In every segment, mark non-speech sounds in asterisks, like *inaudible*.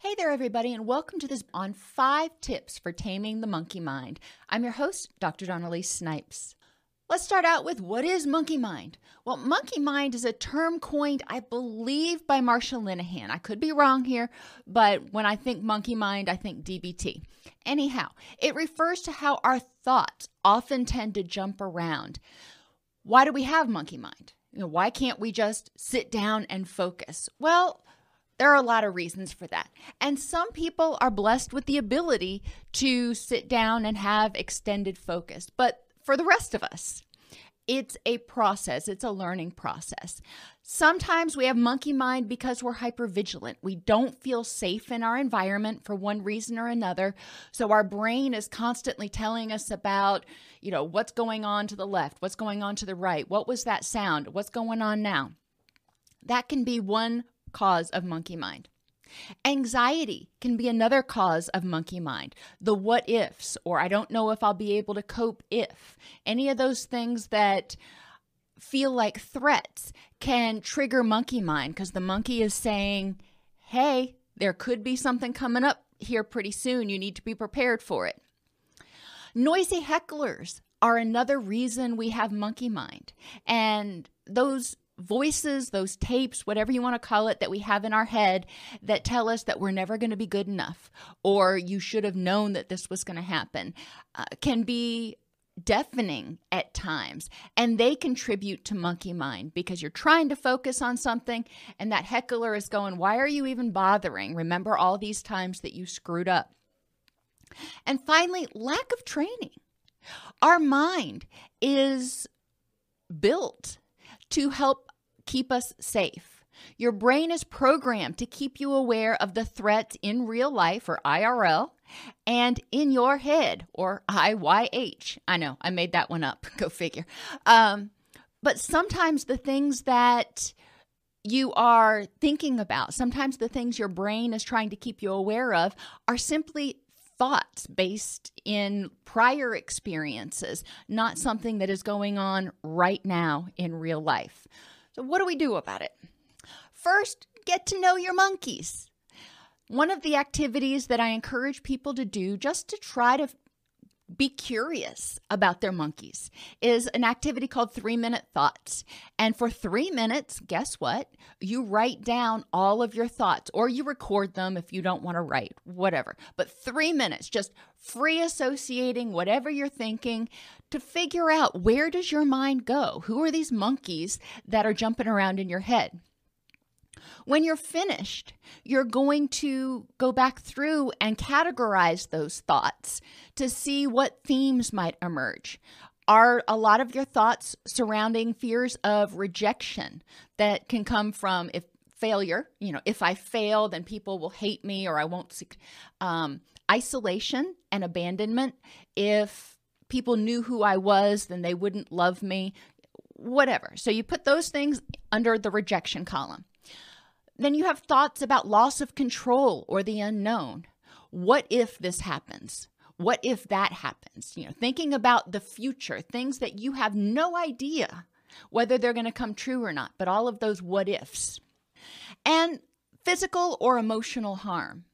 Hey there, everybody, and welcome to this on five tips for taming the monkey mind. I'm your host, Dr. Dawn-Elise Snipes. Let's start out with what is monkey mind? Well, monkey mind is a term coined, I believe, by Marsha Linehan. I could be wrong here, but when I think monkey mind, I think DBT. Anyhow, it refers to how our thoughts often tend to jump around. Why do we have monkey mind? You know, why can't we just sit down and focus? Well, there are a lot of reasons for that. And some people are blessed with the ability to sit down and have extended focus. But for the rest of us, it's a process, it's a learning process. Sometimes we have monkey mind because we're hypervigilant. We don't feel safe in our environment for one reason or another. So our brain is constantly telling us about, you know, what's going on to the left, what's going on to the right, what was that sound, what's going on now. That can be one cause of monkey mind. Anxiety can be another cause of monkey mind. The what ifs, or I don't know if I'll be able to cope if. Any of those things that feel like threats can trigger monkey mind because the monkey is saying, hey, there could be something coming up here pretty soon. You need to be prepared for it. Noisy hecklers are another reason we have monkey mind. And those voices, those tapes, whatever you want to call it, that we have in our head that tell us that we're never going to be good enough or you should have known that this was going to happen uh, can be deafening at times and they contribute to monkey mind because you're trying to focus on something and that heckler is going why are you even bothering? Remember all these times that you screwed up. And finally lack of training. Our mind is built to help keep us safe. Your brain is programmed to keep you aware of the threats in real life or IRL and in your head or IYH. I know, I made that one up. *laughs* Go figure. Um, but sometimes the things that you are thinking about, sometimes the things your brain is trying to keep you aware of, are simply thoughts based in prior experiences, not something that is going on right now in real life. So, what do we do about it? First, get to know your monkeys. One of the activities that I encourage people to do just to try to be curious about their monkeys is an activity called three minute thoughts. And for three minutes, guess what? You write down all of your thoughts or you record them if you don't want to write, whatever. But three minutes, just free associating whatever you're thinking to figure out where does your mind go? Who are these monkeys that are jumping around in your head? When you're finished, you're going to go back through and categorize those thoughts to see what themes might emerge. Are a lot of your thoughts surrounding fears of rejection that can come from if failure, you know, if I fail, then people will hate me or I won't. Um, isolation and abandonment. If people knew who I was, then they wouldn't love me, whatever. So you put those things under the rejection column. Then you have thoughts about loss of control or the unknown. What if this happens? What if that happens? You know, thinking about the future, things that you have no idea whether they're going to come true or not, but all of those what ifs. And physical or emotional harm.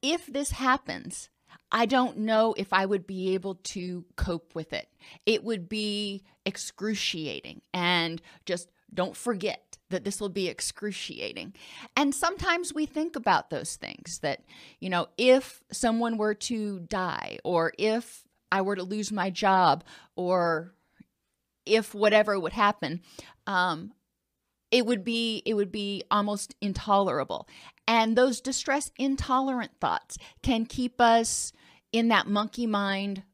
If this happens, I don't know if I would be able to cope with it. It would be excruciating. And just don't forget that this will be excruciating. And sometimes we think about those things that, you know, if someone were to die, or if I were to lose my job, or if whatever would happen, um, it would be it would be almost intolerable and those distress intolerant thoughts can keep us in that monkey mind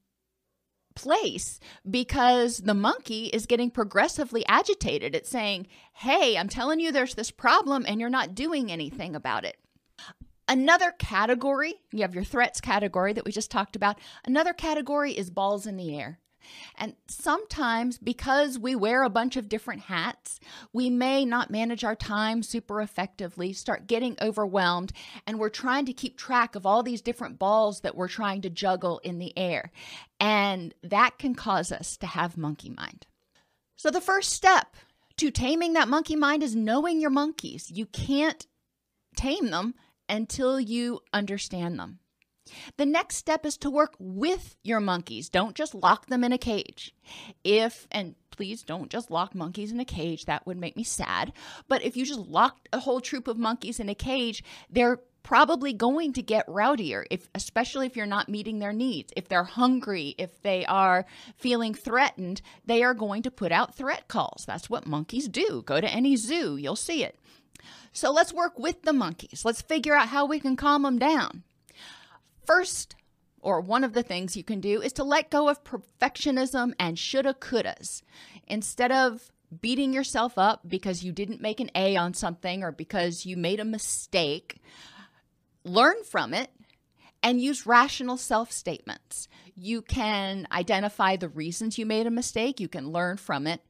place because the monkey is getting progressively agitated. It's saying, Hey, I'm telling you there's this problem and you're not doing anything about it. Another category, you have your threats category that we just talked about. Another category is balls in the air. And sometimes, because we wear a bunch of different hats, we may not manage our time super effectively, start getting overwhelmed, and we're trying to keep track of all these different balls that we're trying to juggle in the air. And that can cause us to have monkey mind. So, the first step to taming that monkey mind is knowing your monkeys. You can't tame them until you understand them. The next step is to work with your monkeys. Don't just lock them in a cage. If, and please don't just lock monkeys in a cage, that would make me sad. But if you just lock a whole troop of monkeys in a cage, they're probably going to get rowdier if especially if you're not meeting their needs. If they're hungry if they are feeling threatened they are going to put out threat calls. That's what monkeys do. Go to any zoo. You'll see it. So let's work with the monkeys. Let's figure out how we can calm them down First, or one of the things you can do is to let go of perfectionism and shoulda couldas. Instead of beating yourself up because you didn't make an A on something or because you made a mistake, learn from it and use rational self statements. You can identify the reasons you made a mistake, you can learn from it.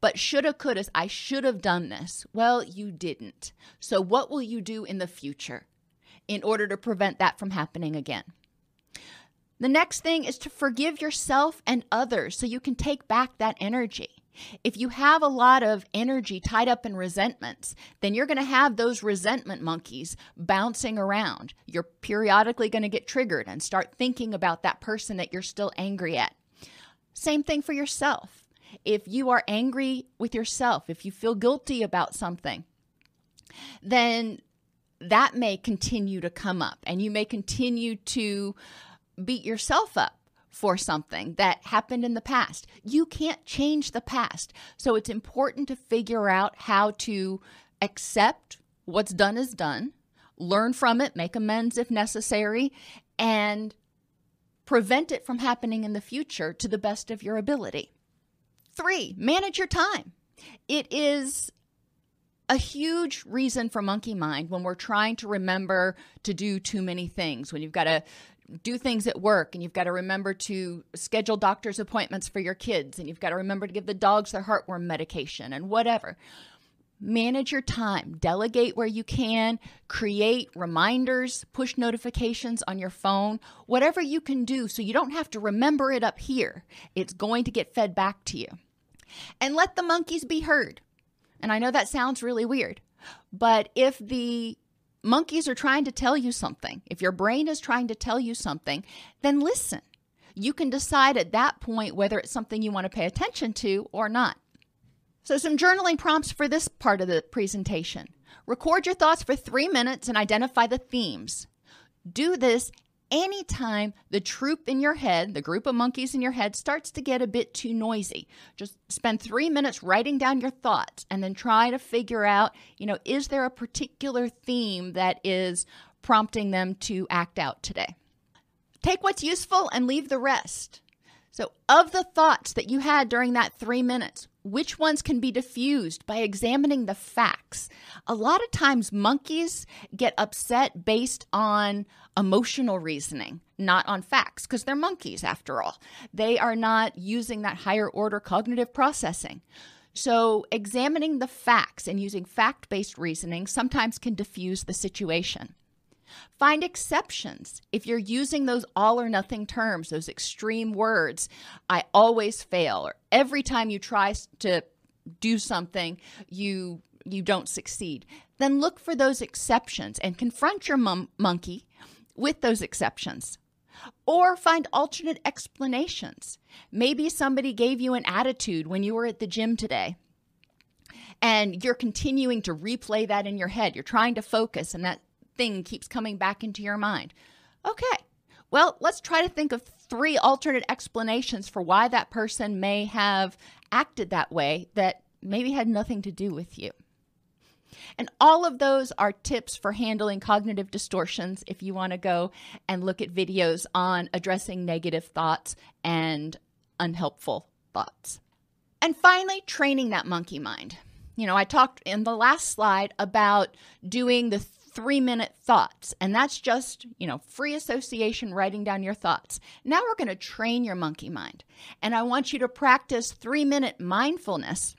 But shoulda, couldas, I should have done this. Well, you didn't. So, what will you do in the future? In order to prevent that from happening again. The next thing is to forgive yourself and others so you can take back that energy. If you have a lot of energy tied up in resentments, then you're going to have those resentment monkeys bouncing around. You're periodically going to get triggered and start thinking about that person that you're still angry at. Same thing for yourself. If you are angry with yourself, if you feel guilty about something, then that may continue to come up and you may continue to beat yourself up for something that happened in the past. You can't change the past. So it's important to figure out how to accept what's done is done, learn from it, make amends if necessary, and prevent it from happening in the future to the best of your ability. Three, manage your time. It is a huge reason for monkey mind when we're trying to remember to do too many things, when you've got to do things at work and you've got to remember to schedule doctor's appointments for your kids and you've got to remember to give the dogs their heartworm medication and whatever. Manage your time, delegate where you can, create reminders, push notifications on your phone, whatever you can do so you don't have to remember it up here. It's going to get fed back to you. And let the monkeys be heard. And I know that sounds really weird, but if the monkeys are trying to tell you something, if your brain is trying to tell you something, then listen. You can decide at that point whether it's something you want to pay attention to or not. So, some journaling prompts for this part of the presentation. Record your thoughts for three minutes and identify the themes. Do this anytime the troop in your head, the group of monkeys in your head, starts to get a bit too noisy. Just spend three minutes writing down your thoughts and then try to figure out, you know, is there a particular theme that is prompting them to act out today? Take what's useful and leave the rest. So, of the thoughts that you had during that three minutes, which ones can be diffused by examining the facts? A lot of times, monkeys get upset based on emotional reasoning, not on facts, because they're monkeys after all. They are not using that higher order cognitive processing. So, examining the facts and using fact based reasoning sometimes can diffuse the situation. Find exceptions. If you're using those all or nothing terms, those extreme words, I always fail, or every time you try to do something, you you don't succeed. Then look for those exceptions and confront your mom- monkey with those exceptions. Or find alternate explanations. Maybe somebody gave you an attitude when you were at the gym today and you're continuing to replay that in your head. You're trying to focus, and that thing keeps coming back into your mind. Okay, well, let's try to think of three alternate explanations for why that person may have acted that way that maybe had nothing to do with you. And all of those are tips for handling cognitive distortions if you want to go and look at videos on addressing negative thoughts and unhelpful thoughts. And finally, training that monkey mind. You know, I talked in the last slide about doing the three minute thoughts. And that's just, you know, free association, writing down your thoughts. Now we're going to train your monkey mind. And I want you to practice three minute mindfulness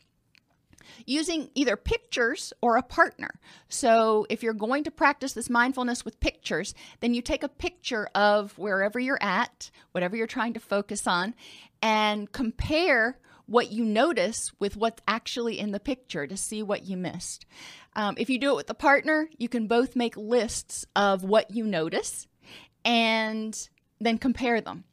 using either pictures or a partner. So, if you're going to practice this mindfulness with pictures, then you take a picture of wherever you're at, whatever you're trying to focus on, and compare what you notice with what's actually in the picture to see what you missed. Um, if you do it with a partner, you can both make lists of what you notice and then compare them.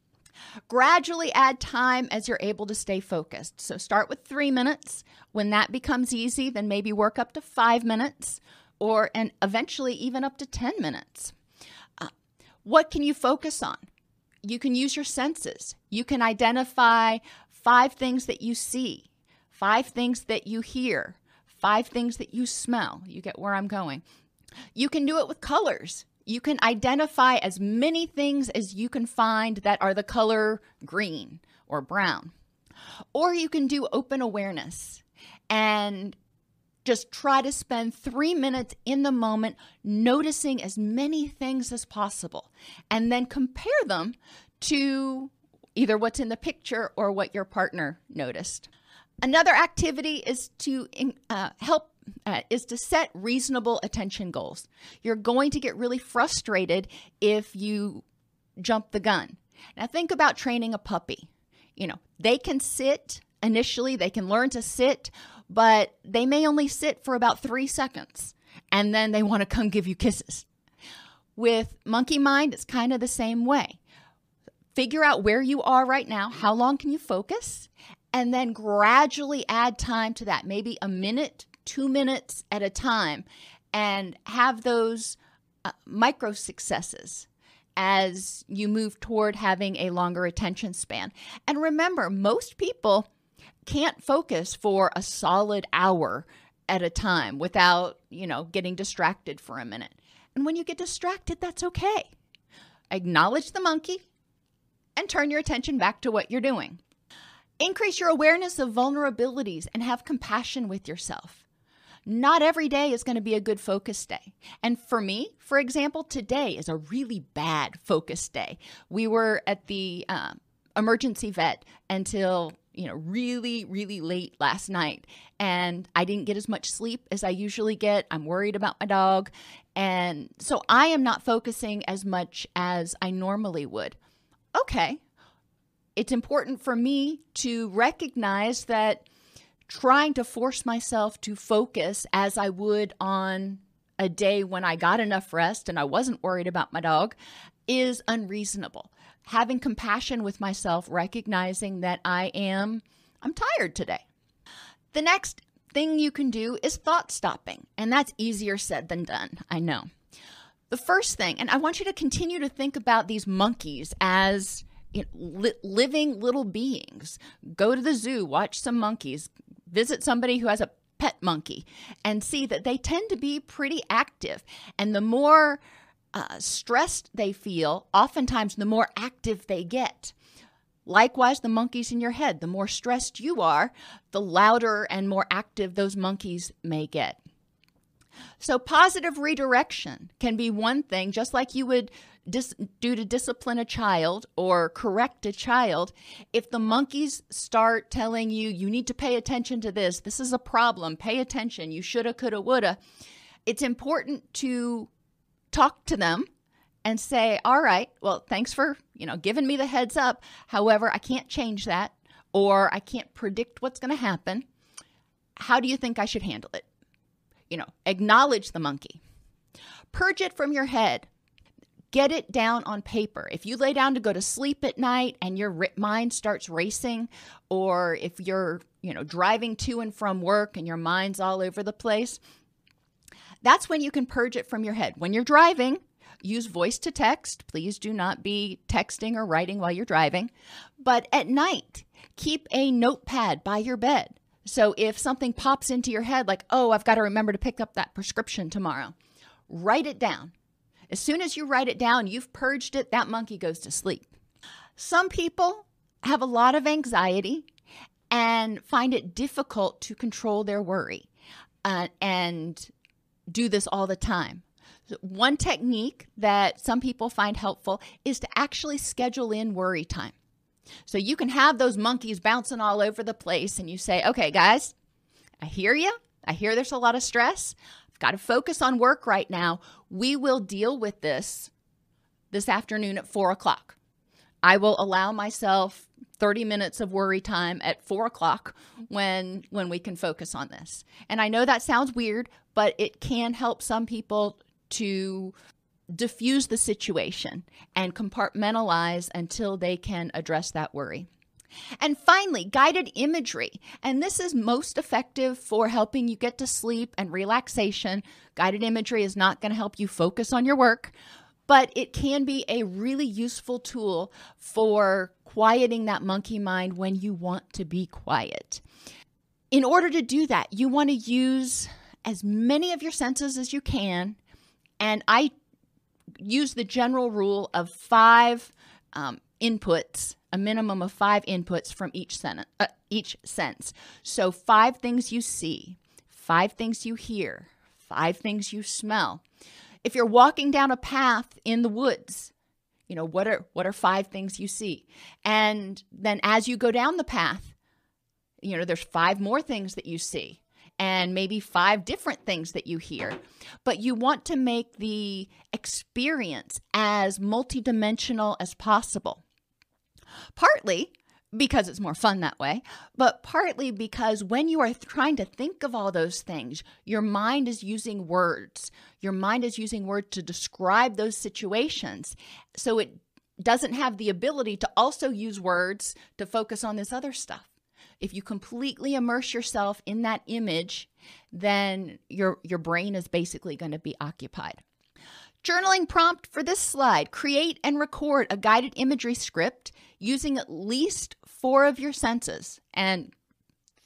Gradually add time as you're able to stay focused. So start with three minutes. When that becomes easy, then maybe work up to five minutes or and eventually even up to 10 minutes. Uh, what can you focus on? You can use your senses. You can identify five things that you see, five things that you hear, five things that you smell. You get where I'm going. You can do it with colors. You can identify as many things as you can find that are the color green or brown. Or you can do open awareness and just try to spend three minutes in the moment noticing as many things as possible and then compare them to either what's in the picture or what your partner noticed. Another activity is to uh, help uh, is to set reasonable attention goals. You're going to get really frustrated if you jump the gun. Now think about training a puppy. You know, they can sit initially, they can learn to sit, but they may only sit for about 3 seconds and then they want to come give you kisses. With monkey mind, it's kind of the same way. Figure out where you are right now, how long can you focus, and then gradually add time to that, maybe a minute, two minutes at a time, and have those uh, micro successes as you move toward having a longer attention span. And remember, most people can't focus for a solid hour at a time without, you know, getting distracted for a minute. And when you get distracted, that's okay. Acknowledge the monkey and turn your attention back to what you're doing. Increase your awareness of vulnerabilities and have compassion with yourself. Not every day is going to be a good focus day. And for me, for example, today is a really bad focus day. We were at the uh, emergency vet until you know really really late last night and i didn't get as much sleep as i usually get i'm worried about my dog and so i am not focusing as much as i normally would okay it's important for me to recognize that trying to force myself to focus as I would on a day when I got enough rest and I wasn't worried about my dog is unreasonable. Having compassion with myself, recognizing that I am I'm tired today. The next thing you can do is thought stopping, and that's easier said than done. I know. The first thing, and I want you to continue to think about these monkeys as you know, li- living little beings. Go to the zoo, watch some monkeys, visit somebody who has a pet monkey, and see that they tend to be pretty active. And the more uh, stressed they feel, oftentimes the more active they get. Likewise, the monkeys in your head, the more stressed you are, the louder and more active those monkeys may get. So, positive redirection can be one thing, just like you would dis- do to discipline a child or correct a child. If the monkeys start telling you, you need to pay attention to this, this is a problem, pay attention, you shoulda, coulda, woulda, it's important to talk to them and say, all right, well, thanks for, you know, giving me the heads up. However, I can't change that or I can't predict what's going to happen. How do you think I should handle it? You know, acknowledge the monkey. Purge it from your head. Get it down on paper. If you lay down to go to sleep at night and your mind starts racing, or if you're, you know, driving to and from work and your mind's all over the place, that's when you can purge it from your head. When you're driving, use voice to text. Please do not be texting or writing while you're driving. But at night, keep a notepad by your bed so if something pops into your head, like, oh, I've got to remember to pick up that prescription tomorrow, write it down. As soon as you write it down, you've purged it, that monkey goes to sleep. Some people have a lot of anxiety and find it difficult to control their worry uh, and do this all the time. One technique that some people find helpful is to actually schedule in worry time. So you can have those monkeys bouncing all over the place and you say, okay, guys, I hear you. I hear there's a lot of stress. I've got to focus on work right now. We will deal with this this afternoon at four o'clock. I will allow myself 30 minutes of worry time at four o'clock when when we can focus on this. And I know that sounds weird, but it can help some people to diffuse the situation and compartmentalize until they can address that worry. And finally, guided imagery. And this is most effective for helping you get to sleep and relaxation. Guided imagery is not going to help you focus on your work, but it can be a really useful tool for quieting that monkey mind when you want to be quiet. In order to do that, you want to use as many of your senses as you can. And I use the general rule of five um, inputs, a minimum of five inputs from each, sen- uh, each sense. So, five things you see, five things you hear, five things you smell. If you're walking down a path in the woods, you know what are what are five things you see and then as you go down the path you know there's five more things that you see and maybe five different things that you hear. But you want to make the experience as multidimensional as possible. Partly because it's more fun that way, but partly because when you are trying to think of all those things, your mind is using words. Your mind is using words to describe those situations. So it doesn't have the ability to also use words to focus on this other stuff if you completely immerse yourself in that image, then your your brain is basically going to be occupied. Journaling prompt for this slide create and record a guided imagery script using at least four of your senses and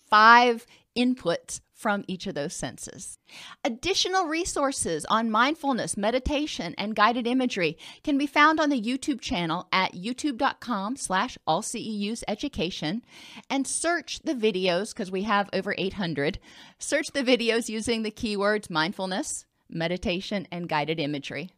five inputs from each of those senses. Additional resources on mindfulness, meditation, and guided imagery can be found on the YouTube channel at youtube.com slash education and search the videos, because we have over 800, search the videos using the keywords mindfulness, meditation, and guided imagery.